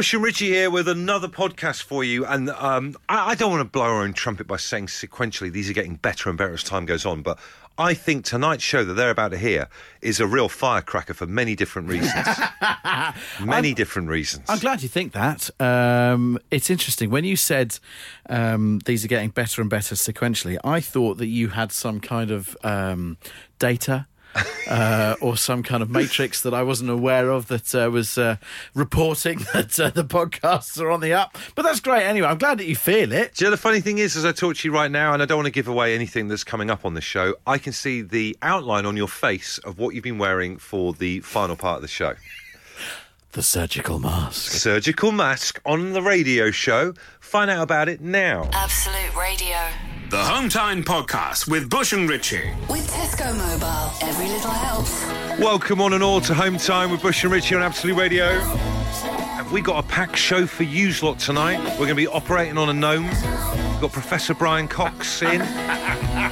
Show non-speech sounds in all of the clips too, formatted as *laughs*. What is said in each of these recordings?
Bush and Richie here with another podcast for you. And um, I, I don't want to blow our own trumpet by saying sequentially these are getting better and better as time goes on, but I think tonight's show that they're about to hear is a real firecracker for many different reasons. *laughs* many different reasons. I'm glad you think that. Um, it's interesting. When you said um, these are getting better and better sequentially, I thought that you had some kind of um, data. *laughs* uh, or some kind of matrix that I wasn't aware of that uh, was uh, reporting *laughs* that uh, the podcasts are on the up. But that's great anyway. I'm glad that you feel it. Do you know the funny thing is, as I talk to you right now, and I don't want to give away anything that's coming up on this show, I can see the outline on your face of what you've been wearing for the final part of the show. The surgical mask. Surgical mask on the radio show. Find out about it now. Absolute Radio. The Home Time Podcast with Bush and Richie. With Tesco Mobile, every little helps. Welcome on and all to Home Time with Bush and Richie on Absolute Radio. Have we got a packed show for you lot tonight? We're going to be operating on a gnome. We've got Professor Brian Cox in.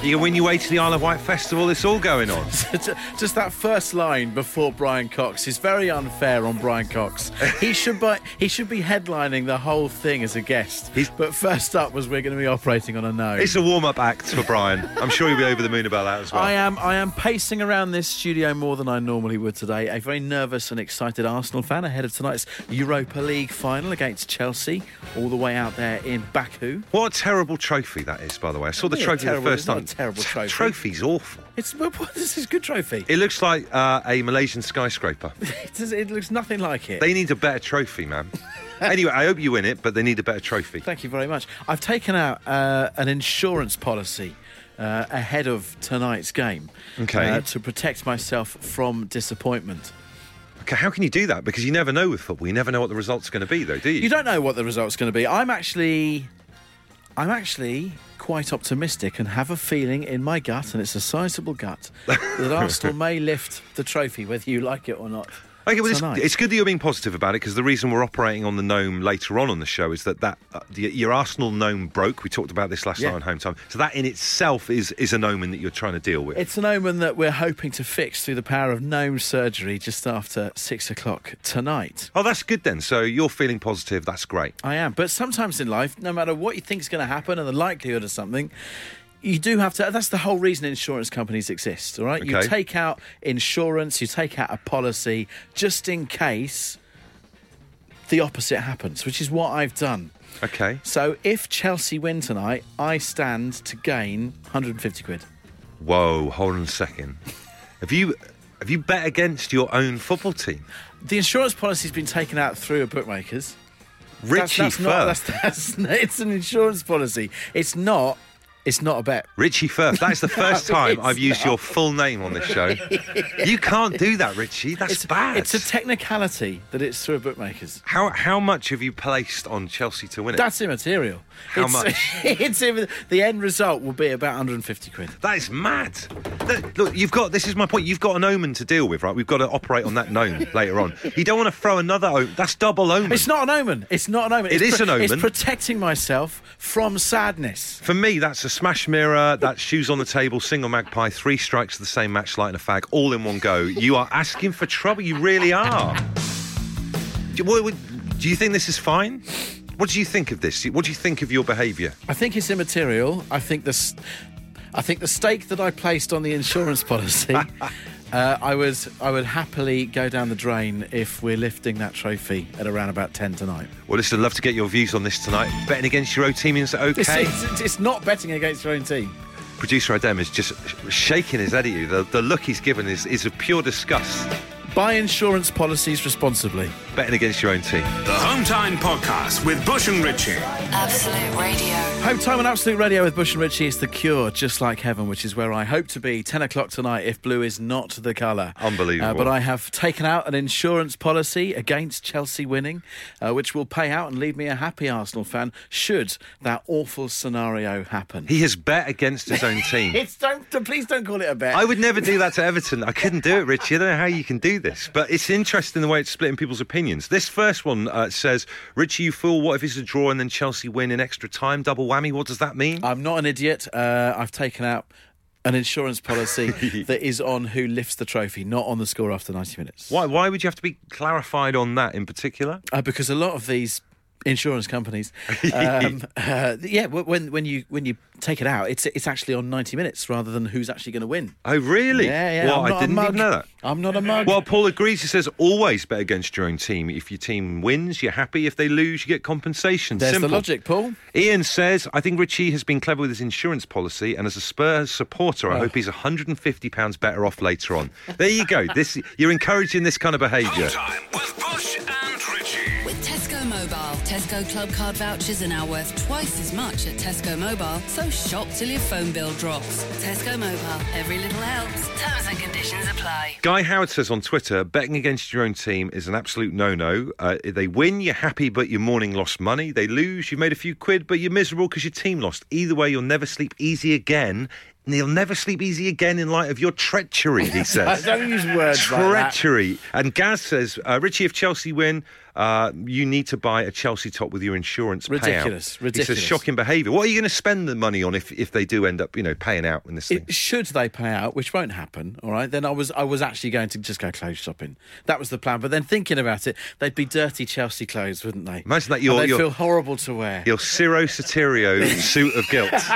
You win your way to the Isle of Wight Festival. It's all going on. *laughs* Just that first line before Brian Cox is very unfair on Brian Cox. He should be he should be headlining the whole thing as a guest. He's- but first up was we're going to be operating on a no. It's a warm-up act for Brian. I'm sure he'll be over the moon about that as well. I am I am pacing around this studio more than I normally would today. A very nervous and excited Arsenal fan ahead of tonight's Europa League final against Chelsea, all the way out there in Baku. What a terrible trophy that is, by the way. I saw the trophy the first It's a terrible trophy. Trophy's awful. It's what is this good trophy? It looks like uh, a Malaysian skyscraper. *laughs* It, does, it looks nothing like it. They need a better trophy, man. *laughs* anyway, I hope you win it, but they need a better trophy. Thank you very much. I've taken out uh, an insurance policy uh, ahead of tonight's game Okay. uh, to protect myself from disappointment. Okay, how can you do that? Because you never know with football. You never know what the result's going to be, though, do you? You don't know what the result's going to be. I'm actually, I'm actually quite optimistic and have a feeling in my gut, and it's a sizable gut, that *laughs* Arsenal may lift the trophy, whether you like it or not. Okay, well, it's, tonight. it's good that you're being positive about it because the reason we're operating on the gnome later on on the show is that that uh, the, your Arsenal gnome broke. We talked about this last Yeah. night on home time. So that in itself is is an omen that you're trying to deal with. It's an omen that we're hoping to fix through the power of gnome surgery just after six o'clock tonight. oh, that's good then. So you're feeling positive. That's great. I am. But sometimes in life, no matter what you think is going to happen and the likelihood of something, you do have to. That's the whole reason insurance companies exist, all right? You take out insurance, you take out a policy just in case the opposite happens, which is what I've done. Okay. So if Chelsea win tonight, I stand to gain 150 quid. Whoa, hold on a second. Have you have you bet against your own football team? The insurance policy's been taken out through a bookmakers. Richie that's, that's not. That's, *laughs* that's, it's an insurance policy. It's not. It's not a bet. Richie Firth. That's the *laughs* first No, time I've used not. your full name on this show. you can't do that, Richie. That's It's bad. It's a technicality that it's through bookmakers. how how much have you placed on Chelsea to win it? That's immaterial. How it's, much? *laughs* it's the end result will be about 150 quid. That is mad. Look, you've got. This is my point. You've got an omen to deal with, right? We've got to operate on that gnome *laughs* later on. You don't want to throw another. Omen. That's double omen. It's not an omen. It's not an omen. It it's is an omen. It's protecting myself from sadness. For me, that's a smash mirror. That's shoes on the table, single magpie, three strikes of the same match, and a fag, all in one go. You are asking for trouble. You really are. Do, what do you think this is fine? What do you think of this? What do you think of your behaviour? I think it's immaterial. I think this. I think the stake that I placed on the insurance policy, *laughs* uh, I would I would happily go down the drain if we're lifting that trophy at around about ten tonight. Well, listen, I'd love to get your views on this tonight. Betting against your own team is that It's, okay? it's, it's not betting against your own team. Producer Adem is just shaking his head at you. The, the look he's given is, is of pure disgust. Buy insurance policies responsibly. Betting against your own team. The Home Time Podcast with Bush and Richie. Absolute Radio. Home time on Absolute Radio with Bush and Ritchie is the cure, just like heaven, which is where I hope to be 10 o'clock tonight if blue is not the colour. Unbelievable. Uh, but I have taken out an insurance policy against Chelsea winning, uh, which will pay out and leave me a happy Arsenal fan should that awful scenario happen. He has bet against his own *laughs* team. It's don't please don't call it a bet. I would never do that to Everton. I couldn't do it, Richie. I don't know how you can do this, but it's interesting the way it's splitting people's opinions. This first one uh, says, Richie, you fool, what if it's a draw and then Chelsea win in extra time? Double whammy. What does that mean? I'm not an idiot. Uh, I've taken out an insurance policy *laughs* that is on who lifts the trophy, not on the score after 90 minutes. Why? Why would you have to be clarified on that in particular? Uh, because a lot of these insurance companies, *laughs* um, uh, yeah, when when you when you take it out, it's it's actually on 90 minutes rather than who's actually going to win. Oh, really? Yeah, yeah. Well, I'm I not a didn't even know that. I'm not a mug. Well, Paul agrees. He says always bet against your own team. If your team wins, you're happy. If they lose, you get compensation. There's Simple. the logic, Paul. Ian says, I think Richie has been clever with his insurance policy, and as a Spurs supporter, I hope he's £150 better off later on. There you go. This You're encouraging this kind of behaviour. Tesco Club Card vouchers are now worth twice as much at Tesco Mobile, so shop till your phone bill drops. Tesco Mobile, every little helps. Terms and conditions apply. Guy Howard says on Twitter, betting against your own team is an absolute no-no. Uh, they win, you're happy, but your morning lost money. They lose, you've made a few quid, but you're miserable because your team lost. Either way, you'll never sleep easy again. And you'll never sleep easy again in light of your treachery, he *laughs* says. Don't use words like that. Treachery. And Gaz says, uh, Richie, if Chelsea win, uh, you need to buy a Chelsea top with your insurance payout. Ridiculous, He ridiculous. says shocking behaviour. What are you going to spend the money on if, if they do end up, you know, paying out in this thing? It, should they pay out, which won't happen, all right? Then I was I was actually going to just go clothes shopping. That was the plan. But then thinking about it, they'd be dirty Chelsea clothes, wouldn't they? Imagine that you're- they'd feel horrible to wear. Your Ciro Soterio suit of guilt. *laughs*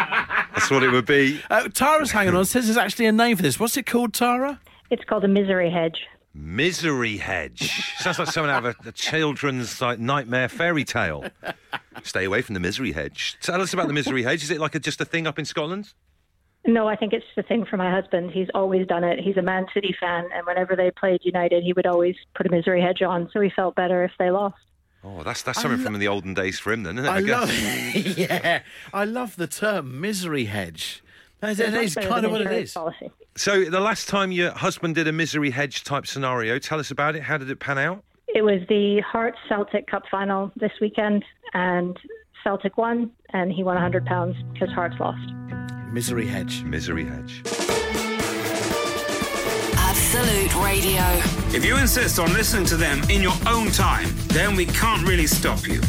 That's what it would be. Uh, Tara's hanging on. Says there's actually a name for this. What's it called, Tara? It's called a misery hedge. Misery hedge. Sounds like something out of a, a children's like nightmare fairy tale. Stay away from the misery hedge. Tell us about the misery hedge. Is it like a, just a thing up in Scotland? No, I think it's the thing for my husband. He's always done it. He's a Man City fan, and whenever they played United, he would always put a misery hedge on, so he felt better if they lost. Oh, that's that's something from the olden days for him, then, isn't it? I guess. love, *laughs* yeah, I love the term misery hedge. That that Much kind of what it is. Policy. So the last time your husband did a misery hedge type scenario, tell us about it. How did it pan out? It was the Hearts Celtic Cup final this weekend, and Celtic won, and he won £100 because Hearts lost. Misery hedge. Misery hedge. Absolute Radio. If you insist on listening to them in your own time, then we can't really stop you.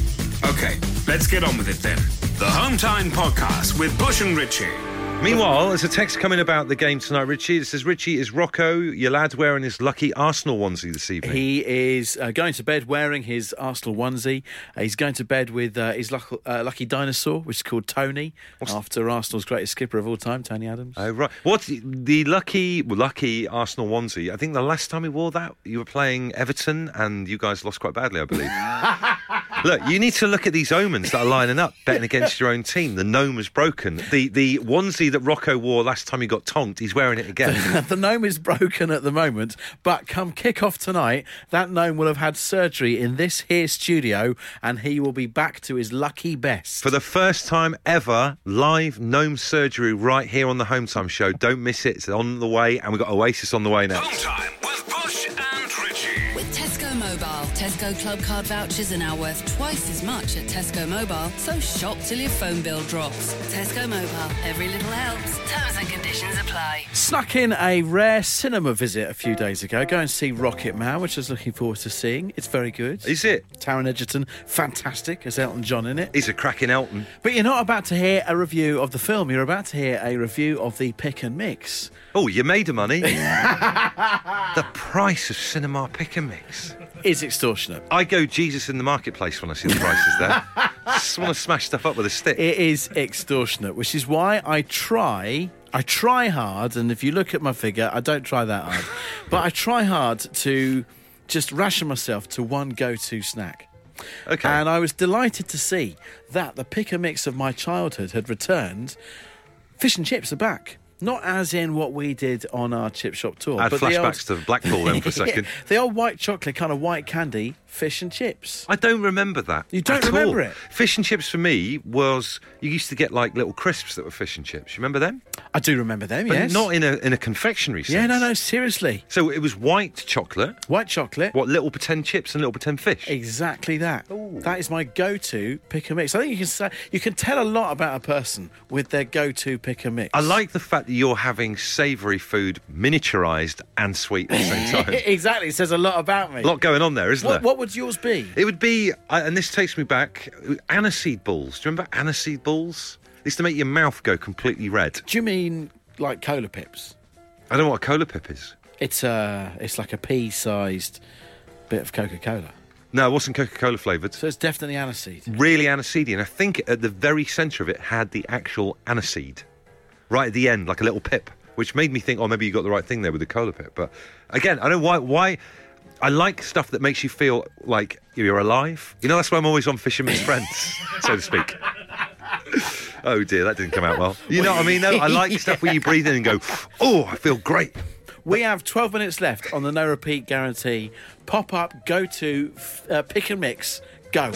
Okay, let's get on with it then. The Home Time Podcast with Bush and Richie. Meanwhile, there's a text coming about the game tonight, Richie. It says, Richie, is Rocco, your lad, wearing his lucky Arsenal onesie this evening? He is uh, going to bed wearing his Arsenal onesie. Uh, he's going to bed with uh, his lucky, uh, lucky dinosaur, which is called Tony, after Arsenal's greatest skipper of all time, Tony Adams. Oh, right. What's the, the lucky, lucky Arsenal onesie? I think the last time he wore that, you were playing Everton and you guys lost quite badly, I believe. *laughs* look, you need to look at these omens that are lining up, betting against your own team. The gnome is broken. The the onesie that Rocco wore last time he got tonked, he's wearing it again. *laughs* the gnome is broken at the moment, but come kick off tonight, that gnome will have had surgery in this here studio and he will be back to his lucky best. For the first time ever, live gnome surgery right here on the Home Time Show. Don't miss it. It's on the way, and we've got Oasis on the way Home Tesco Club Card vouchers are now worth twice as much at Tesco Mobile, so shop till your phone bill drops. Tesco Mobile, every little helps. Terms and conditions apply. Snuck in a rare cinema visit a few days ago. Go and see Rocket Man, which I was looking forward to seeing. It's very good. Is it? Taron Egerton, fantastic as Elton John in it. He's a cracking Elton. But you're not about to hear a review of the film. You're about to hear a review of the pick and mix. Oh, you made the money. *laughs* the price of cinema pick and mix. Is extortionate. I go Jesus in the marketplace when I see the prices there. *laughs* Just want to smash stuff up with a stick. It is extortionate, which is why I try. I try hard, and if you look at my figure, I don't try that hard, *laughs* but I try hard to just ration myself to one go-to snack. Okay. And I was delighted to see that the pick and mix of my childhood had returned. Fish and chips are back. Not as in what we did on our chip shop tour. I had but the old- flashbacks to Blackpool then for a *laughs* second. Yeah, the old white chocolate kind of white candy fish and chips. I don't remember that. You don't remember all. it? Fish and chips for me was you used to get like little crisps that were fish and chips. You remember them? I do remember them, But yes. not in a in a confectionery sense. yeah, no, no, seriously. So it was white chocolate. White chocolate. What little pretend chips and little pretend fish? Exactly that. That is my go-to pick and mix. I think you can say you can tell a lot about a person with their go-to pick and mix. I like the fact that you're having savoury food miniaturised and sweet at the same *laughs* time. exactly. It says a lot about me. a lot going on there, isn't what, there? what would yours be? It would be, and this takes me back, aniseed balls. Do you remember aniseed balls? They used to make your mouth go completely red. Do you mean like cola pips. I don't know what a cola pip is. It's uh, it's like a pea-sized bit of Coca-Cola. No, it wasn't Coca Cola flavoured. So it's definitely aniseed. Really aniseed. And I think at the very centre of it had the actual aniseed. Right at the end, like a little pip, which made me think, oh, maybe you got the right thing there with the cola pip. But again, I don't know why. Why I like stuff that makes you feel like you're alive. You know, that's why I'm always on Fisherman's *laughs* Friends, so to speak. Oh dear, that didn't come out well. You know what I mean? No, I like *laughs* stuff where you breathe in and go, oh, I feel great. We have 12 minutes left on the no repeat guarantee. Pop up, go to, uh, pick and mix, go.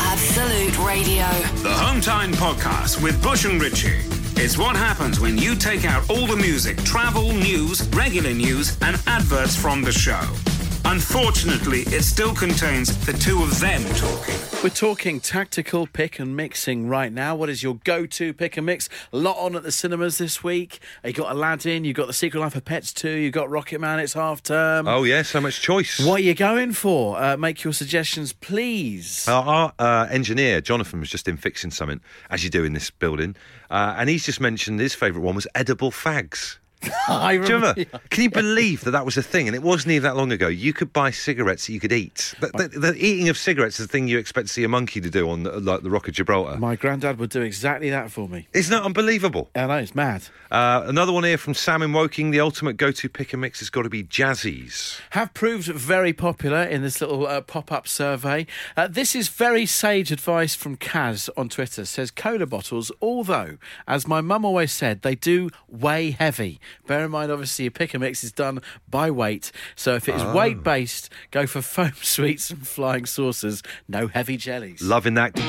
Absolute Radio. The Home Time Podcast with Bush and Richie. It's what happens when you take out all the music, travel, news, regular news, and adverts from the show. Unfortunately, it still contains the two of them talking. We're talking tactical pick and mixing right now. What is your go to pick and mix? A lot on at the cinemas this week. You got Aladdin, you got The Secret Life of Pets 2, you got Rocket Man, it's half term. Oh yeah, so much choice. What are you going for? Uh, make your suggestions, please. Our, our uh, engineer, Jonathan, was just in fixing something, as you do in this building, uh, and he's just mentioned his favourite one was edible fags. *laughs* I Do you remember? Can you believe that that was a thing? And it wasn't even that long ago. You could buy cigarettes that you could eat. The, the, the eating of cigarettes is the thing you expect to see a monkey to do on the, like the Rock of Gibraltar. My granddad would do exactly that for me. Isn't that unbelievable? I know, it's mad. Uh, another one here from Sam in Woking. The ultimate go-to pick and mix has got to be Jazzy's. have proved very popular in this little uh, pop-up survey. Uh, this is very sage advice from Kaz on Twitter. Says cola bottles, although, as my mum always said, they do weigh heavy. Bear in mind, obviously, your pick and mix is done by weight. So if it is oh. weight based, go for *laughs* foam sweets and flying saucers. No heavy jellies. Loving that. The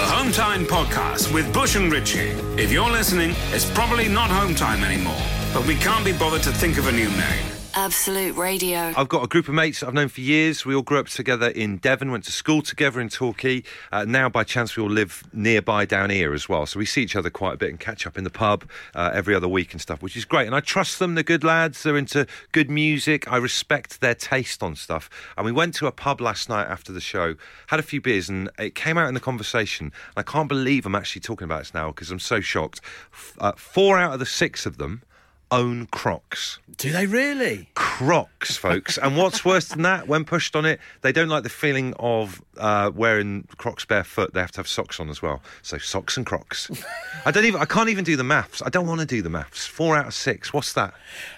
Hometime Podcast with Bush and Richie. If you're listening, it's probably not home time anymore, but we can't be bothered to think of a new name. Absolute Radio. I've got a group of mates I've known for years. We all grew up together in Devon, went to school together in Torquay. Uh, now, by chance, we all live nearby down here as well. So we see each other quite a bit and catch up in the pub uh, every other week and stuff, which is great. And I trust them. They're good lads. They're into good music. I respect their taste on stuff. And we went to a pub last night after the show, had a few beers, and it came out in the conversation. And I can't believe I'm actually talking about this now because I'm so shocked. Uh, four out of the six of them own Crocs. Do they really? Crocs, folks. and what's worse than that, when pushed on it, they don't like the feeling of uh, wearing Crocs barefoot. They have to have socks on as well. So socks and Crocs. I don't even. I can't even do the maths. I don't want to do the maths. Four out of six. What's that?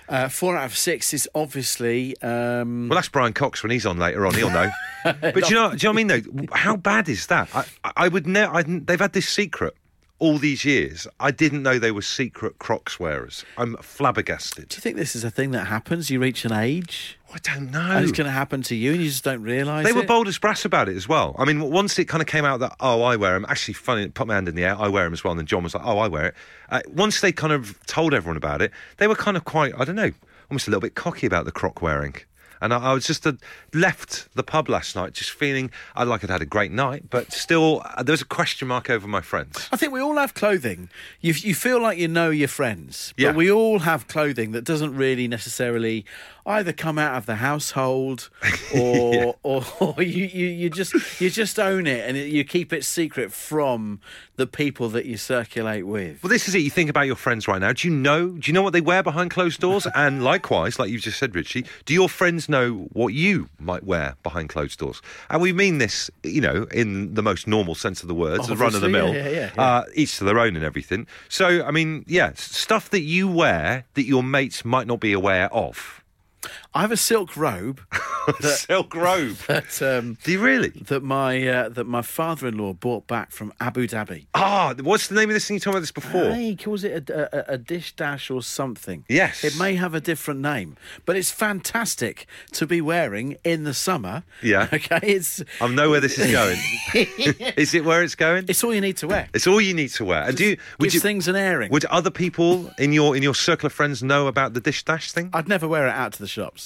Uh, four out of six is obviously. Um, Well, that's Brian Cox when he's on later on. He'll know. *laughs* but do you know? Do you know what I mean? Though, how bad is that? I, I would never. They've had this secret. All these years, I didn't know they were secret Crocs wearers. I'm flabbergasted. do you think this is a thing that happens? You reach an age, I don't know. and it's going to happen to you, and you just don't realise They were it? bold as brass about it as well. I mean, once it kind of came out that oh, I wear them. Actually, funny, put my hand in the air. I wear them as well. And then John was like, oh, I wear it. Uh, once they kind of told everyone about it, they were kind of quite, I don't know, almost a little bit cocky about the croc wearing. And I, I was just uh, left the pub last night just feeling I like I'd had a great night, but still uh, there was a question mark over my friends. I think we all have clothing. You you feel like you know your friends, but Yeah. we all have clothing that doesn't really necessarily either come out of the household *laughs* or or, *laughs* or you, you you just you just own it and you keep it secret from the people that you circulate with. Well, this is it. You think about your friends right now. Do you know? Do you know what they wear behind closed doors? *laughs* and likewise, like you just said, Richie, do your friends know what you might wear behind closed doors? And we mean this, you know, in the most normal sense of the words, the run of the mill, yeah, yeah, yeah, Uh, each to their own and everything. So, I mean, yeah, stuff that you wear that your mates might not be aware of. I have a silk robe *laughs* Silk robe. *laughs* that um, do you really? that my uh, that my father-in-law bought back from Abu Dhabi. Ah, what's the name of this thing you told me about this before? He calls it a, a, a dish dash or something. Yes. It may have a different name, but it's fantastic to be wearing in the summer. Yeah. *laughs* Okay. It's I know where this is going. is it where it's going? it's all you need to wear. It's all you need to wear. And do you, would you things an airing. Would other people in your in your circle of friends know about the dish dash thing? I'd never wear it out to the shops.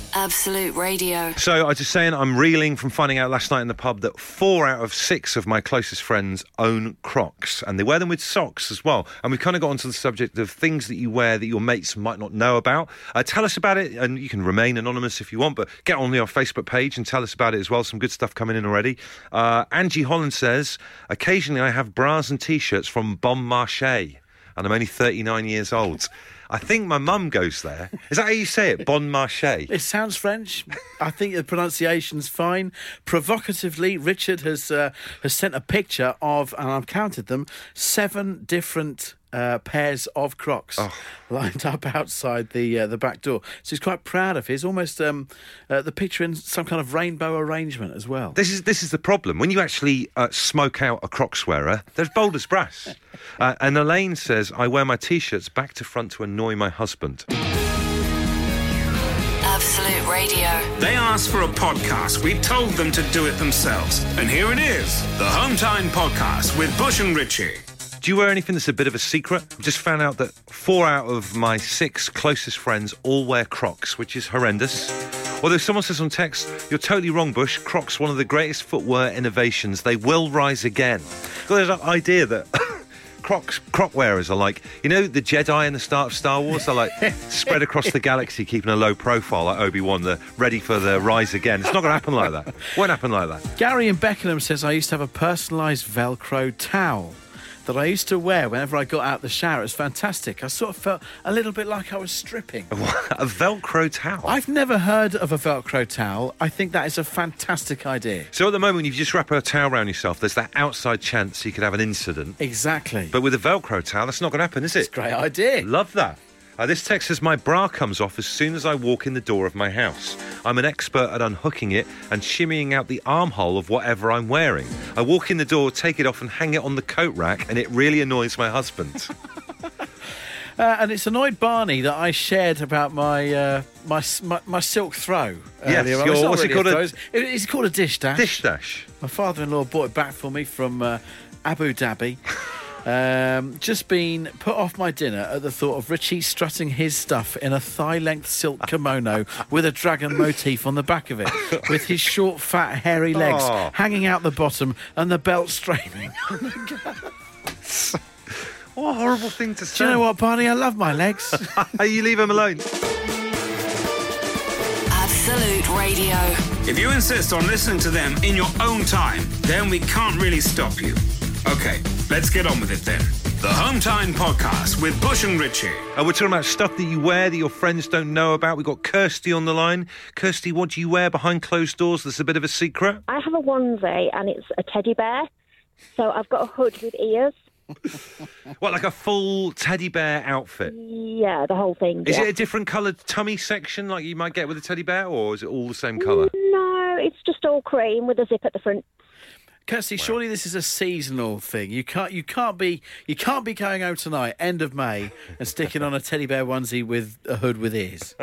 Absolute Radio. So I was just saying, I'm reeling from finding out last night in the pub that four out of six of my closest friends own Crocs, and they wear them with socks as well. And we've kind of got onto the subject of things that you wear that your mates might not know about. Uh, tell us about it, and you can remain anonymous if you want, but get on our Facebook page and tell us about it as well. Some good stuff coming in already. Uh, Angie Holland says, occasionally I have bras and t-shirts from Bon Marché, and I'm only 39 years old. I think my mum goes there. Is that how you say it? Bon Marché? It sounds French. I think the pronunciation's fine. Provocatively, Richard has uh, has sent a picture of, and I've counted them, seven different uh, pairs of Crocs *laughs* lined up outside the uh, the back door. So he's quite proud of his. Almost um, uh, the picture in some kind of rainbow arrangement as well. This is this is the problem. When you actually uh, smoke out a Crocs wearer, there's bold as brass. *laughs* Uh, and Elaine says, I wear my t-shirts back to front to annoy my husband. Absolute Radio. They asked for a podcast. We told them to do it themselves. And here it is the Home Time Podcast with Bush and Richie. Do you wear anything that's a bit of a secret? I've just found out that four out of my six closest friends all wear Crocs, which is horrendous. Although someone says on text, you're totally wrong, Bush. Crocs, one of the greatest footwear innovations. They will rise again. Well, there's that idea that *laughs* Crocs, Croc wearers are like, you know, the Jedi in the start of Star Wars? They're like *laughs* spread across the galaxy, keeping a low profile like Obi-Wan. They're ready for the rise again. It's not going to happen like that. Won't happen like that. Gary in Beckenham says I used to have a personalised Velcro towel that I used to wear whenever I got out of the shower. It was fantastic. I sort of felt a little bit like I was stripping. *laughs* a Velcro towel. I've never heard of a Velcro towel. I think that is a fantastic idea. So at the moment, if you just wrap a towel around yourself, there's that outside chance you could have an incident. Exactly. But with a Velcro towel, that's not going to happen, is it's it? a great idea. Love that. Uh, this text says my bra comes off as soon as I walk in the door of my house. I'm an expert at unhooking it and shimmying out the armhole of whatever I'm wearing. I walk in the door, take it off, and hang it on the coat rack, and it really annoys my husband. *laughs* Uh, and it's annoyed Barney that I shared about my uh, my, my my silk throw. Yes, earlier your- what's it called, a- It's, it- it's called a dish dash. Dish dash. My father-in-law bought it back for me from uh, Abu Dhabi. *laughs* Um, just been put off my dinner at the thought of Richie strutting his stuff in a thigh-length silk *laughs* kimono with a dragon motif on the back of it, with his short, fat, hairy legs Oh. hanging out the bottom and the belt streaming. *laughs* What a horrible thing to say. Do you know what, Barney? I love my legs. *laughs* you leave him alone. Absolute Radio. If you insist on listening to them in your own time, then we can't really stop you. Okay, let's get on with it then. The Home Time Podcast with Bush and Richie. Uh, we're talking about stuff that you wear that your friends don't know about. We've got Kirsty on the line. Kirsty, what do you wear behind closed doors that's a bit of a secret? I have a onesie and it's a teddy bear. So I've got a hood with ears. *laughs* What, like a full teddy bear outfit? Yeah, the whole thing. Is yeah. it a different coloured tummy section like you might get with a teddy bear, or is it all the same colour? No, it's just all cream with a zip at the front. Kirsty, surely this is a seasonal thing. You can't, you can't be, you can't be going home tonight, end of May, and sticking on a teddy bear onesie with a hood with ears.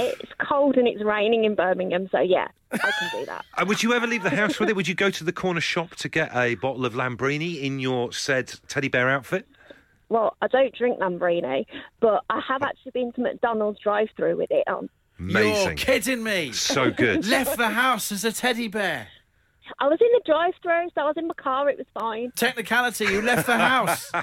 It's cold and it's raining in Birmingham, so yeah, I can do that. *laughs* Uh, would you ever leave the house with it? Would you go to the corner shop to get a bottle of Lambrini in your said teddy bear outfit? Well, I don't drink Lambrini, but I have actually been to McDonald's drive-through with it on. You're kidding me. So good. *laughs* Left the house as a teddy bear. I was in the drive-through, so I was in my car. It was fine. Technicality, you left the house. *laughs*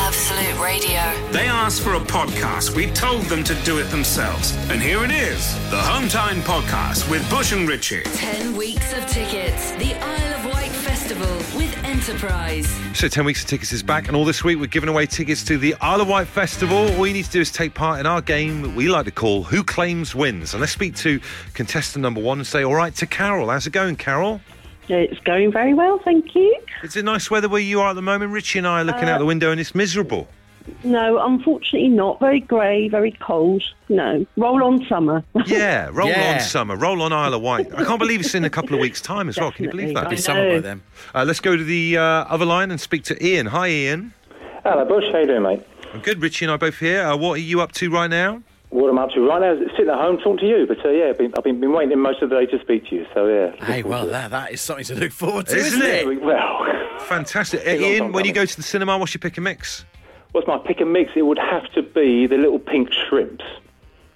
Absolute Radio. They asked for a podcast. We told them to do it themselves. And here it is the Home Time Podcast with Bush and Richie. 10 weeks of tickets. The Isle of Wight Festival with Enterprise. So 10 weeks of tickets is back, and all this week we're giving away tickets to the Isle of Wight Festival. All you need to do is take part in our game that we like to call Who Claims Wins. And let's speak to contestant number one and say, all right, to Carol. How's it going, Carol? It's going very well, thank you. Is it nice weather where you are at the moment? Richie and I are looking out uh, the window and it's miserable. No, unfortunately not. Very grey, very cold. No, roll on summer. *laughs* Yeah, roll Yeah. on summer, roll on Isle of Wight. I can't believe it's in a couple of weeks' time as well. Can you believe Definitely. that? Be I summer by know. then. Uh, let's go to the uh, other line and speak to Ian. Hi, Ian. Hello, Bush. How you doing, mate? I'm good. Richie and I both here. Uh, what are you up to right now? What I'm up to right now is sitting at home talking to you. But uh, yeah, I've been, I've been, been waiting most of the day to speak to you. So yeah. Hey, well, that, that is something to look forward to, Isn't isn't, it? it? Well, *laughs* Fantastic. Uh, Ian, when you go to the cinema, what's your pick and mix? What's my pick and mix? It would have to be the little pink shrimps.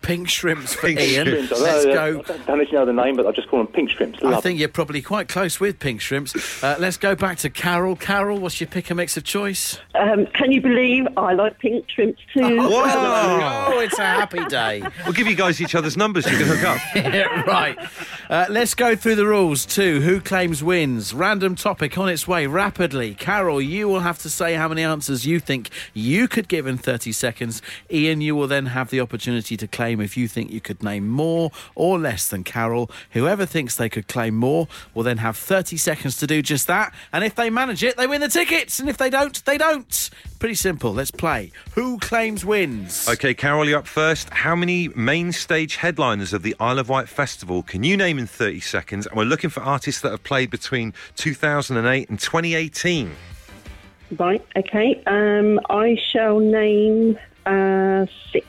Pink shrimps for Pink Ian. Shrimps. I Let's don't, go. I don't, don't know if you know the name, but I just call them pink shrimps. I think you're probably quite close with pink shrimps. Uh, let's go back to Carol. Carol, what's your pick and mix of choice? Um, can you believe I like pink shrimps too? Oh, it's a happy day. We'll give you guys each other's numbers. You can hook up. *laughs* Yeah, right. Uh, let's go through the rules too. Who claims wins? Random topic on its way rapidly. Carol, you will have to say how many answers you think you could give in 30 seconds. Ian, you will then have the opportunity to claim if you think you could name more or less than Carol. Whoever thinks they could claim more will then have 30 seconds to do just that. And if they manage it, they win the tickets. And if they don't, they don't. Pretty simple. Let's play. Who claims wins? Okay, Carol, you're up first. How many main stage headliners of the Isle of Wight Festival can you name in 30 seconds? And we're looking for artists that have played between 2008 and 2018. Right, okay. Um, I shall name uh, six.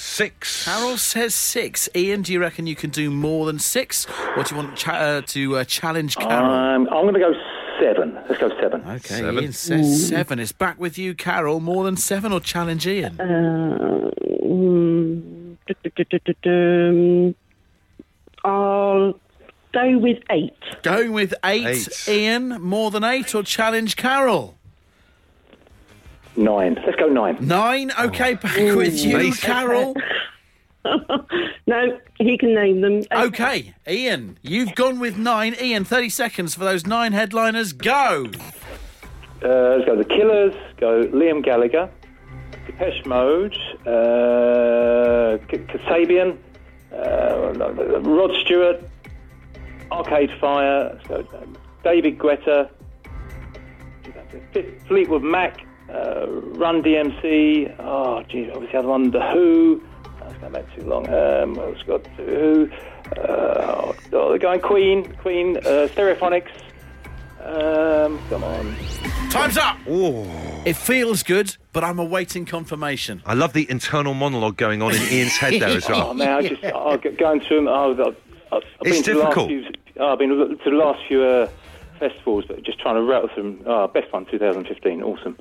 Six. Carol says six. Ian, do you reckon you can do more than six? Or do you want cha- uh, to uh, challenge Carol? Um, I'm going to go seven. Let's go seven. okay, seven. Ian says seven. It's back with you, Carol. More than seven or challenge Ian? Uh, mm, du- du- du- du- du- dum. I'll go with eight. Going with eight. Eight. Ian, more than eight or challenge Carol? Nine. Let's go nine. Nine. Okay, back with you, Nice. Carol. *laughs* No, he can name them. Okay, Ian, you've gone with nine. Ian, 30 seconds for those nine headliners. Go. Uh, let's go The Killers, go Liam Gallagher, Depeche Mode, uh, K- Kasabian, uh, Rod Stewart, Arcade Fire, let's go um, David Guetta, Fleetwood Mac, uh, Run DMC, oh, geez, what was the other one? The Who, that's going back too long. Um, what else got? The Who, uh, oh, the guy Queen, Queen, uh, Stereophonics, um, come on. Time's up. Oh, It feels good, but I'm awaiting confirmation. I love the internal monologue going on in Ian's head there as well. *laughs* Oh well. man, I just oh, g- going through them. Oh, I've, I've been It's to the last difficult. few. oh, I've been to the last few uh, festivals, but just trying to rattle through them. Oh, best one, 2015, awesome.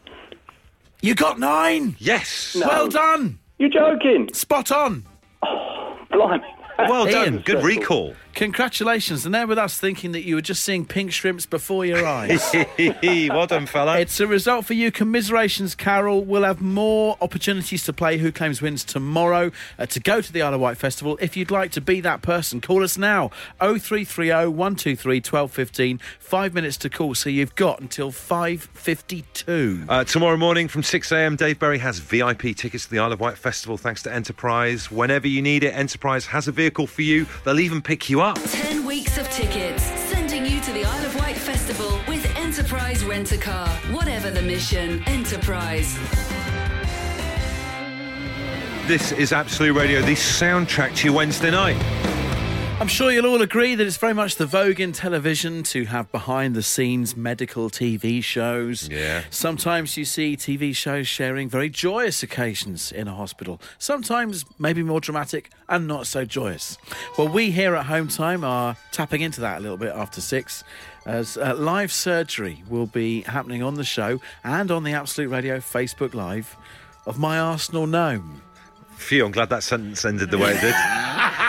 You got nine. Yes. Well done. You're joking? Spot on. Oh, *sighs* Blimey. Well done. Good recall. Congratulations. And there with us thinking that you were just seeing pink shrimps before your eyes. *laughs* well done, fella. It's a result for you. Commiserations, Carol. We'll have more opportunities to play Who Claims Wins tomorrow uh, to go to the Isle of Wight Festival. If you'd like to be that person, call us now 0330 123 1215. Five minutes to call, so you've got until 5.52. Uh, tomorrow morning from 6am, Dave Berry has VIP tickets to the Isle of Wight Festival thanks to Enterprise. Whenever you need it, Enterprise has a vehicle for you. They'll even pick you up. 10 weeks of tickets, sending you to the Isle of Wight Festival with Enterprise Rent a Car. Whatever the mission, Enterprise. This is Absolute Radio, the soundtrack to your Wednesday night. I'm sure you'll all agree that it's very much the vogue in television to have behind the scenes medical TV shows. Yeah. Sometimes you see TV shows sharing very joyous occasions in a hospital. Sometimes maybe more dramatic and not so joyous. Well, we here at Home Time are tapping into that a little bit after six. As uh, live surgery will be happening on the show and on the Absolute Radio Facebook Live of my Arsenal gnome. Phew, I'm glad that sentence ended the way it did. *laughs*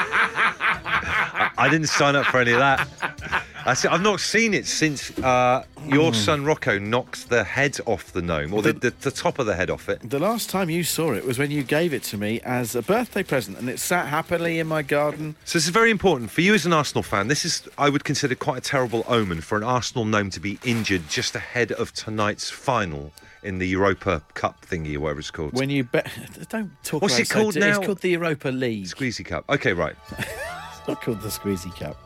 I, didn't sign up for any of that. I see, I've not seen it since uh, your son Rocco knocked the head off the gnome, or the, the, the top of the head off it. The last time you saw it was when you gave it to me as a birthday present, and it sat happily in my garden. So this is very important for you as an Arsenal fan. This is, I would consider, quite a terrible omen for an Arsenal gnome to be injured just ahead of tonight's final in the Europa Cup thingy, or whatever it's called. When you bet, *laughs* don't talk. What's about it called so- now? It's called the Europa League. Squeezy Cup. Okay, right. *laughs* Not called the Squeezy Cup.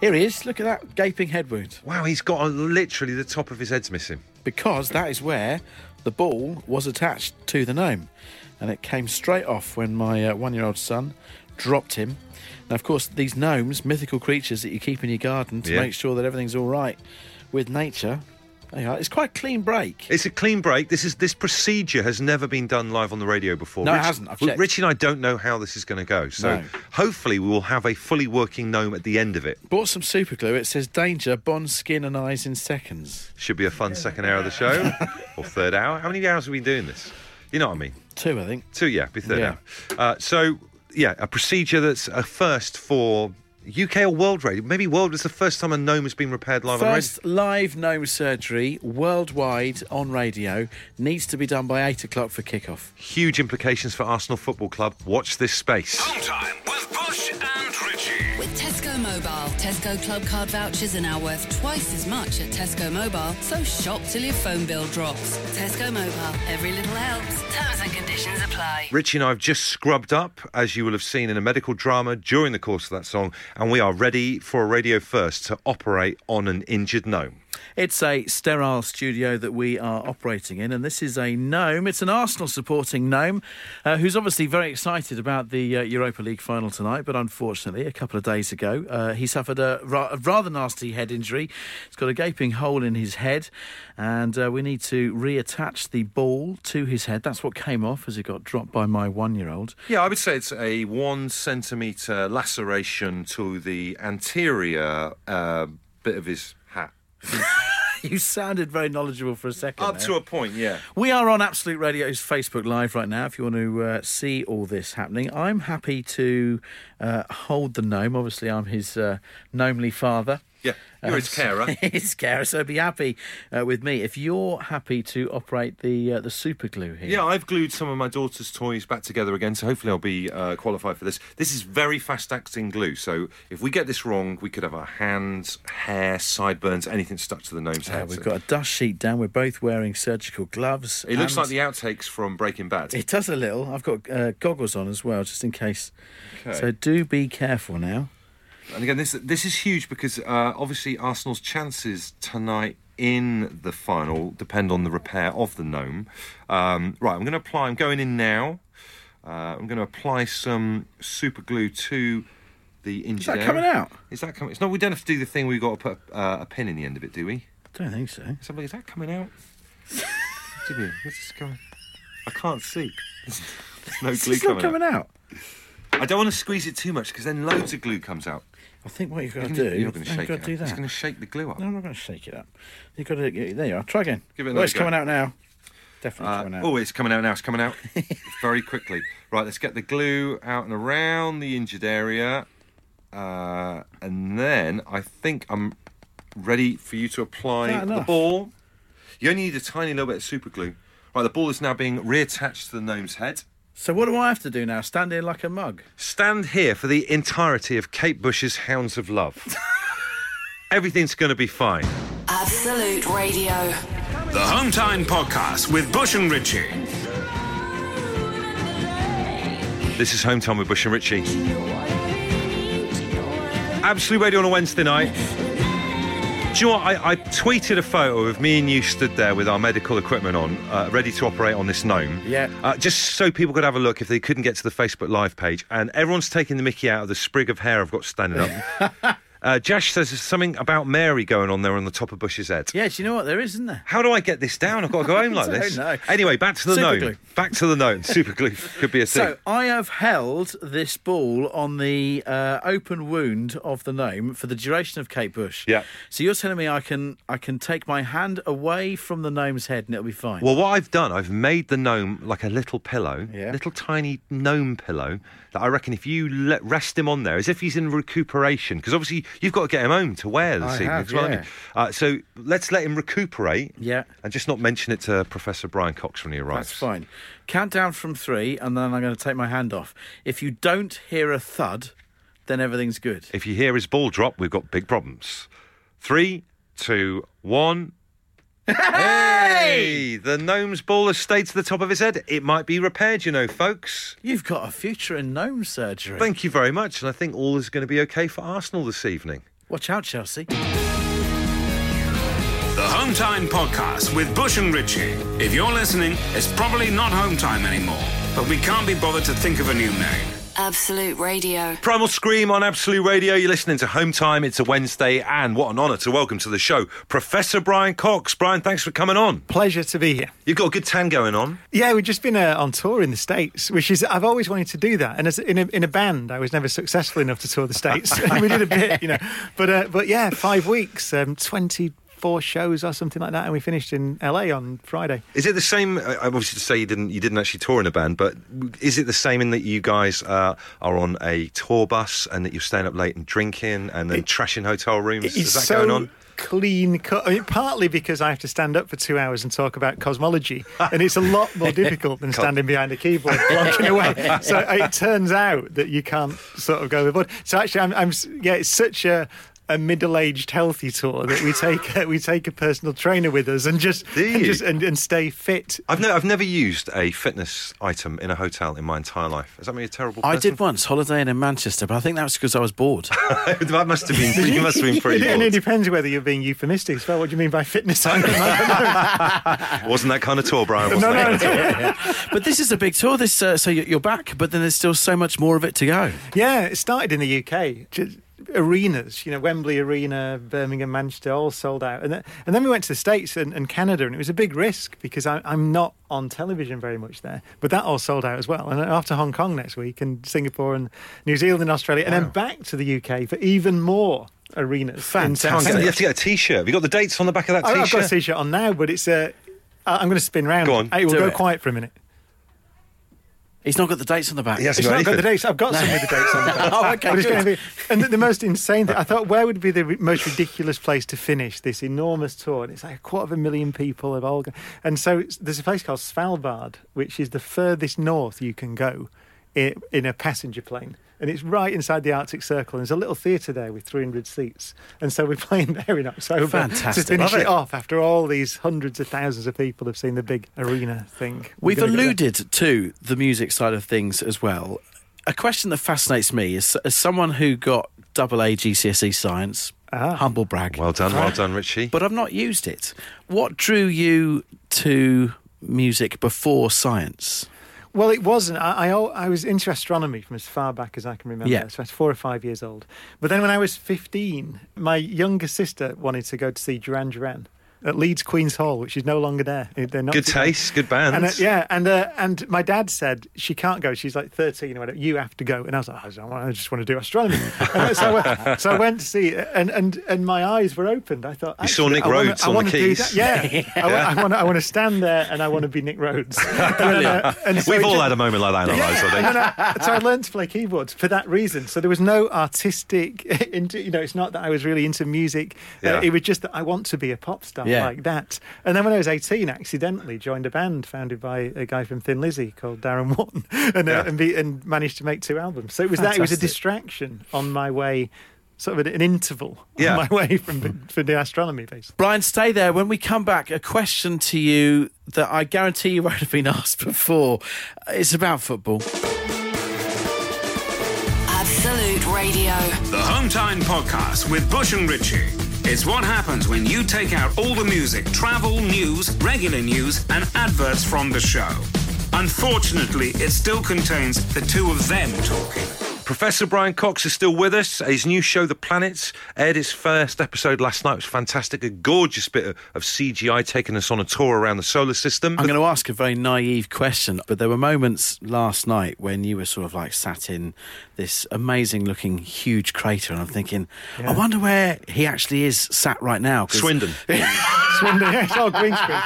Here he is. Look at that gaping head wound. Wow, he's got a, literally the top of his head's missing. Because that is where the ball was attached to the gnome, and it came straight off when my uh, one-year-old son dropped him. Now, of course, these gnomes, mythical creatures that you keep in your garden to Yeah. make sure that everything's all right with nature. Are. It's quite a clean break. It's a clean break. This is this procedure has never been done live on the radio before. No, it hasn't. I've checked. Richie and I don't know how this is going to go. So No. hopefully we will have a fully working gnome at the end of it. Bought some super glue. It says danger, bond skin and eyes in seconds. Should be a fun second hour of the show *laughs* or third hour. How many hours have we been doing this? You know what I mean? Two, I think. Two, yeah, be third Yeah. out. Uh, so, yeah, a procedure that's a first for UK or world radio. Maybe world was the first time a gnome has been repaired live on radio. First live gnome surgery worldwide on radio needs to be done by eight o'clock for kickoff. Huge implications for Arsenal Football Club. Watch this space. Home time with Bush and Richie. With Tesco Mobile, Tesco Club Card vouchers are now worth twice as much at Tesco Mobile, so shop till your phone bill drops. Tesco Mobile, every little helps. Terms and conditions apply. Richie and I have just scrubbed up, as you will have seen in a medical drama during the course of that song, and we are ready for a radio first to operate on an injured gnome. It's a sterile studio that we are operating in, and this is a gnome. It's an Arsenal supporting gnome uh, who's obviously very excited about the uh, Europa League final tonight, but unfortunately, a couple of days ago, uh, he suffered a, ra- a rather nasty head injury. He's got a gaping hole in his head, and uh, we need to reattach the ball to his head. That's what came off as it got dropped by my one year old. Yeah, I would say it's a one centimetre laceration to the anterior uh, bit of his hat. *laughs* *laughs* You sounded very knowledgeable for a second. Up there. to a point, yeah. We are on Absolute Radio's Facebook Live right now if you want to uh, see all this happening. I'm happy to uh, hold the gnome. Obviously, I'm his uh, gnomely father. Yeah, you're his carer. *laughs* his carer, so be happy uh, with me. If you're happy to operate the uh, the super glue here. Yeah, I've glued some of my daughter's toys back together again, so hopefully I'll be uh, qualified for this. This is very fast acting glue, so if we get this wrong, we could have our hands, hair, sideburns, anything stuck to the gnome's Uh, head. we've So got a dust sheet down. We're both wearing surgical gloves. it looks like the outtakes from Breaking Bad. It does a little. I've got uh, goggles on as well, just in case. Okay. So do be careful now. And again, this this is huge because uh, obviously Arsenal's chances tonight in the final depend on the repair of the gnome. Um, right, I'm going to apply. I'm going in now. Uh, I'm going to apply some super glue to the injured Is that area. coming out? Is that coming? It's not. We don't have to do the thing. We've got to put uh, a pin in the end of it, do we? I don't think so. Somebody, is that coming out? *laughs* Jimmy, what's this going? I can't see. There's no glue It's not coming, coming out. out. I don't want to squeeze it too much because then loads of glue comes out. I think what you've got to do. You're going to shake got it. to do. It's going to shake the glue up. No, I'm not going to shake it up. You've got to. There you are. Try again. Give it oh, another it's go. coming out now. Definitely Uh, coming out. oh, it's coming out now. It's coming out *laughs* very quickly. Right, let's get the glue out and around the injured area, uh, and then I think I'm ready for you to apply that the ball. You only need a tiny little bit of super glue. Right, the ball is now being reattached to the gnome's head. So what do I have to do now? Stand here like a mug? Stand here for the entirety of Kate Bush's Hounds of Love. *laughs* Everything's going to be fine. Absolute Radio. The Home Time Podcast with Bush and Richie. This is Home Time with Bush and Richie. Absolute Radio on a Wednesday night. Do you know what? I, I tweeted a photo of me and you stood there with our medical equipment on, uh, ready to operate on this gnome. Yeah. Uh, just so people could have a look if they couldn't get to the Facebook Live page. And everyone's taking the mickey out of the sprig of hair I've got standing up. *laughs* uh, Josh says there's something about Mary going on there on the top of Bush's head. Yeah, do you know what there is, isn't there? How do I get this down? I've got to go home like *laughs* don't this. know. Anyway, back to the Super gnome. glue. Back to the gnome. Super glue *laughs* could be a thing. So I have held this ball on the uh, open wound of the gnome for the duration of Kate Bush. Yeah. So you're telling me I can I can take my hand away from the gnome's head and it'll be fine. Well, what I've done, I've made the gnome like a little pillow, Yeah. little tiny gnome pillow that I reckon if you let rest him on there, as if he's in recuperation, because obviously you've got to get him home to wear this I evening. have, I yeah. Uh, so let's let him recuperate. Yeah. And just not mention it to Professor Brian Cox when he arrives. That's fine. Count down from three, and then I'm going to take my hand off. If you don't hear a thud, then everything's good. If you hear his ball drop, we've got big problems. Three, two, one. Hey! The gnome's ball has stayed to the top of his head. It might be repaired, you know, folks. You've got a future in gnome surgery. Thank you very much, and I think all is going to be okay for Arsenal this evening. Watch out, Chelsea. The Home Time Podcast with Bush and Richie. If you're listening, it's probably not home time anymore, but we can't be bothered to think of a new name. Absolute Radio. Primal Scream on Absolute Radio. You're listening to Home Time. It's a Wednesday, and what an honour to welcome to the show Professor Brian Cox. Brian, thanks for coming on. Pleasure to be here. You've got a good tan going on. Yeah, we've just been uh, on tour in the States, which is, I've always wanted to do that. And as in a, in a band, I was never successful enough to tour the States. *laughs* we did a bit, you know. But, uh, but yeah, five weeks, um, 25 four shows or something like that, and we finished in LA on Friday. Is it the same? uh, Obviously, to say you didn't you didn't actually tour in a band, but is it the same in that you guys uh, are on a tour bus and that you're staying up late and drinking and then trashing hotel rooms? Is that so going on? clean cut. I mean, partly because I have to stand up for two hours and talk about cosmology, and it's a lot more *laughs* difficult than standing behind a keyboard *laughs* blocking away. So it turns out that you can't sort of go overboard. So actually, I'm, I'm yeah, it's such a a middle-aged healthy tour that we take a, we take a personal trainer with us and just Do and just and, and stay fit. I've, ne- I've never used a fitness item in a hotel in my entire life. Does that mean a terrible I did once, holidaying in Manchester, but I think that was because I was bored. *laughs* that must have been. You must have been pretty and *laughs* it depends whether you're being euphemistic as well. What do you mean by fitness *laughs* item? Wasn't that kind of tour, Brian? no, Wasn't no, it? no. but this is a big tour. This uh, so you- you're back, but then there's still so much more of it to go. Yeah, it started in the UK. Just arenas, you know, Wembley Arena, Birmingham, Manchester, all sold out. And, then and then we went to the States and, and Canada, and it was a big risk because I, I'm not on television very much there. But that all sold out as well. And after Hong Kong next week, and Singapore, and New Zealand, and Australia, and then back to the UK for even more arenas. in Fantastic. Can't get- September. you have to get a T-shirt. Have you got the dates on the back of that t shirt? I've got a T-shirt? t-shirt on now, but it's a. I- I'm going to spin round. Go on. Hey, we'll Do go it. quiet for a minute. He's not got the dates on the back. He hasn't It's got not got the anything. dates. I've got some with the dates on the back. *laughs* Oh, okay, But it's gonna be, and the, the most insane thing, I thought, where would be the re- most ridiculous place to finish this enormous tour? And it's like a quarter of a million people have all gone. And so it's- there's a place called Svalbard, which is the furthest north you can go in, in a passenger plane. And it's right inside the Arctic Circle. And there's a little theatre there with 300 seats. And so we're *laughs* playing there in October Fantastic. to finish Love it it. off after all these hundreds of thousands of people have seen the big arena thing. We're We've gonna go there. alluded to the music side of things as well. A question that fascinates me is as someone who got double A GCSE E science, Ah. humble brag, Well done, well done, Richie. but I've not used it. What drew you to music before science? Well, it wasn't. I, I, I was into astronomy from as far back as I can remember. Yeah. So I was four or five years old. But then when I was 15, my younger sister wanted to go to see Duran Duran at Leeds Queen's Hall, which is no longer there. They're not Good taste, good band. And uh, yeah, and uh, and my dad said she can't go. She's like thirteen or whatever. You have to go. And I was like, I, I just want to do astronomy. *laughs* so, I went, so I went to see it, and and and my eyes were opened. I thought You saw Nick I wanna- Rhodes I on the wanna keys. that. Yeah, *laughs* I, want I want to stand there, and I want to be Nick Rhodes. *laughs* And uh, and so We've all just- had a moment like that in our lives, I think. I, so I learned to play keyboards for that reason. So there was no artistic, into, you know, it's not that I was really into music. Uh, Yeah. it was just that I want to be a pop star Yeah. Like that. And then when I was 18, accidentally joined a band founded by a guy from Thin Lizzy called Darren *laughs* Wharton and, uh, and, be, and managed to make two albums. So it was that, it was a distraction on my way, sort of an, an interval Yeah. on my way from the, from the astronomy, basically. Brian, stay there. When we come back, a question to you that I guarantee you won't have been *laughs* asked before. It's about football. Absolute Radio. The Home Time Podcast with Bush and Richie. It's what happens when you take out all the music, travel, news, regular news, and adverts from the show. Unfortunately, it still contains the two of them talking. Professor Brian Cox is still with us. His new show, The Planets, aired its first episode last night. It was fantastic. A gorgeous bit of, of CGI taking us on a tour around the solar system. I'm going to ask a very naive question, but there were moments last night when you were sort of like sat in this amazing looking huge crater, and I'm thinking, I wonder where he actually is sat right now. 'cause- Swindon. *laughs* Swindon, yeah, it's all green screen.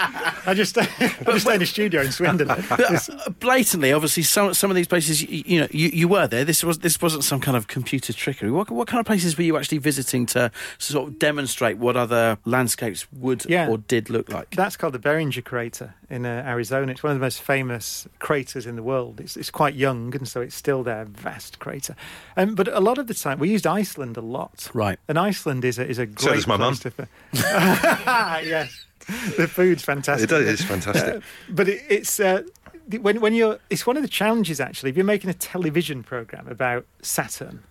I just, *laughs* I just stay in a studio in Swindon. *laughs* Uh, blatantly, obviously, some some of these places, you, you know, you, you were there. This was this wasn't some kind of computer trickery. What what kind of places were you actually visiting to sort of demonstrate what other landscapes would Yeah. or did look like? That's called the Barringer crater in uh, Arizona. It's one of the most famous craters in the world. It's, it's quite young, and so it's still there. Vast crater. Um, but a lot of the time, we used Iceland a lot. Right. And Iceland is a is a great. So does my mum. place to- *laughs* yes, the food's fantastic. It does, it's fantastic. Uh, but it, it's. Uh, when, when you're, it's one of the challenges actually. If you're making a television program about Saturn,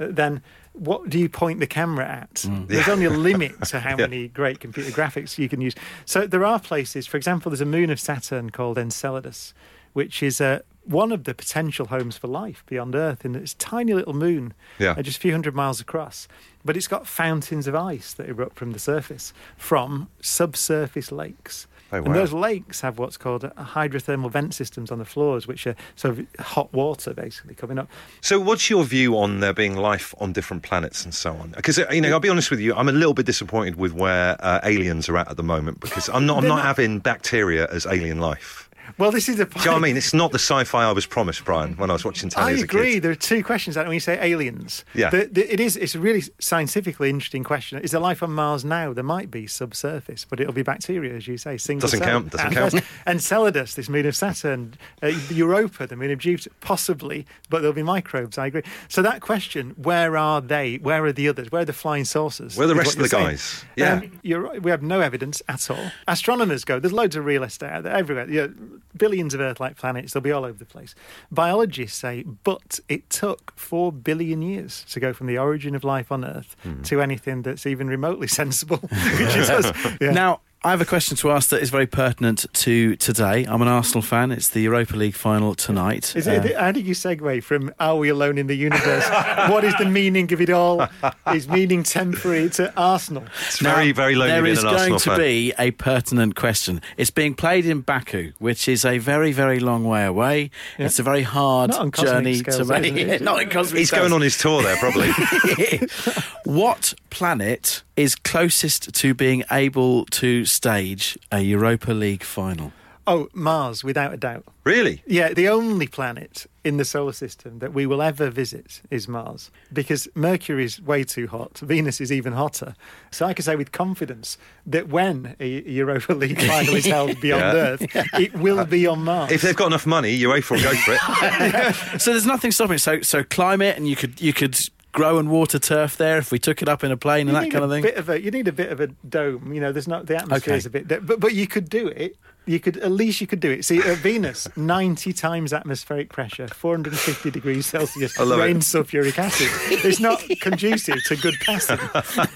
uh, then what do you point the camera at? There's only a limit to how *laughs* Yeah. many great computer graphics you can use. So there are places, for example, there's a moon of Saturn called Enceladus, which is uh, one of the potential homes for life beyond Earth. And it's tiny little moon, Yeah. uh, just a few hundred miles across. But it's got fountains of ice that erupt from the surface from subsurface lakes. Oh, wow. And those lakes have what's called uh, hydrothermal vent systems on the floors, which are sort of hot water basically coming up. So, what's your view on there being life on different planets and so on? Because you know, I'll be honest with you, I'm a little bit disappointed with where uh, aliens are at at the moment because I'm not, I'm not not- having bacteria as alien life. Well, this is a. Do you know what I mean? It's not the sci-fi I was promised, Brian, when I was watching telly I as a agree. There are two questions out when you say aliens. Yeah. The- the- it is. It's a really scientifically interesting question. Is there life on Mars now? There might be subsurface, but it'll be bacteria, as you say. Single Doesn't cell. count, doesn't And- count. Enceladus, this moon of Saturn, uh, Europa, the moon of Jupiter, possibly, but there'll be microbes. I agree. So that question: Where are they? Where are the others? Where are the flying saucers? Where are the rest of the you're guys? saying. Yeah. Um, you're right. We have no evidence at all. Astronomers go. There's loads of real estate out there everywhere. You know, billions of Earth-like planets. They'll be all over the place. Biologists say, but it took four billion years to go from the origin of life on Earth Hmm. to anything that's even remotely *laughs* sensible. which is *laughs* us. Yeah. Now, I have a question to ask that is very pertinent to today. I'm an Arsenal fan. It's the Europa League final tonight. Is Uh, how did you segue from "Are we alone in the universe"? *laughs* what is the meaning of it all? Is meaning temporary to Arsenal? It's very, very lonely There being is an going Arsenal to fan. be a pertinent question. It's being played in Baku, which is a very, very long way away. It's a very hard Not on cosmic journey to scales, make. isn't? Not in cosmic He's going on his tour there, probably. *laughs* what planet is closest to being able to stage a Europa League final? Oh, Mars, without a doubt. really? Yeah, the only planet in the solar system that we will ever visit is Mars because Mercury is way too hot. Venus is even hotter. So I can say with confidence that when a Europa League *laughs* final is held beyond Yeah. Earth, it will be on Mars. If they've got enough money, UEFA will go for it. *laughs* So there's nothing stopping. it. So so climate, and you could you could grow and water turf there if we took it up in a plane and that kind of thing. Bit of a, you need a bit of a dome. You know, there's not the atmosphere Okay. is a bit, but but you could do it. You could at least you could do it. See, at Venus, ninety times atmospheric pressure, four hundred and fifty degrees Celsius, rain it. sulfuric acid. It's not conducive to good passing. *laughs*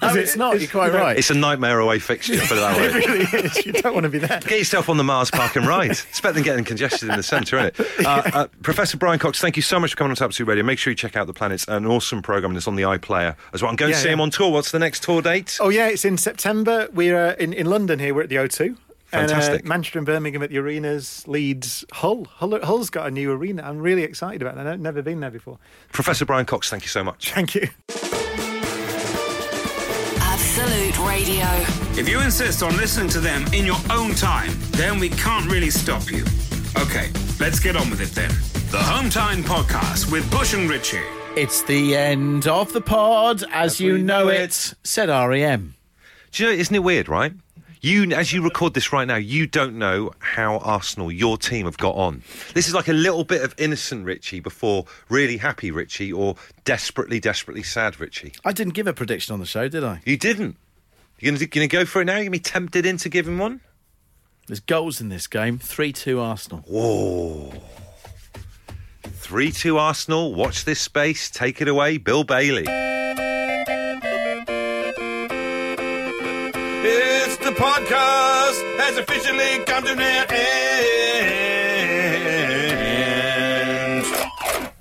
No, it's not. You're quite know, right. It's a nightmare away fixture, put it that *laughs* It really is. You don't want to be there. Get yourself on the Mars Park and ride. It's better than getting congested in the centre, isn't it? *laughs* Uh, uh, Professor Brian Cox, thank you so much for coming on to Absolute Radio. Make sure you check out the planets. An awesome programme, and it's on the iPlayer as well. I'm going Yeah, to see yeah. him on tour. What's the next tour date? Oh yeah, it's in September. We're uh, in in London here. We're at the O2. Fantastic. And, uh, Manchester and Birmingham at the arenas. Leeds, Hull. Hull. Hull's got a new arena. I'm really excited about that. I've never been there before. Professor Brian Cox, thank you so much. Thank you. Absolute Radio. If you insist on listening to them in your own time, then we can't really stop you. Okay, let's get on with it then. The Home Time Podcast with Bush and Richie. It's the end of the pod as, you know know it, said E REM. Do you know, isn't it weird, right? You, as you record this right now, you don't know how Arsenal, your team, have got on. This is like a little bit of innocent Richie before really happy Richie or desperately, desperately sad Richie. I didn't give a prediction on the show, did I? You didn't. You gonna, gonna go for it now? You gonna be tempted into giving one? There's goals in this game 3 2 Arsenal. Whoa. 3 2 Arsenal. Watch this space. Take it away, Bill Bailey. Officially come to an end.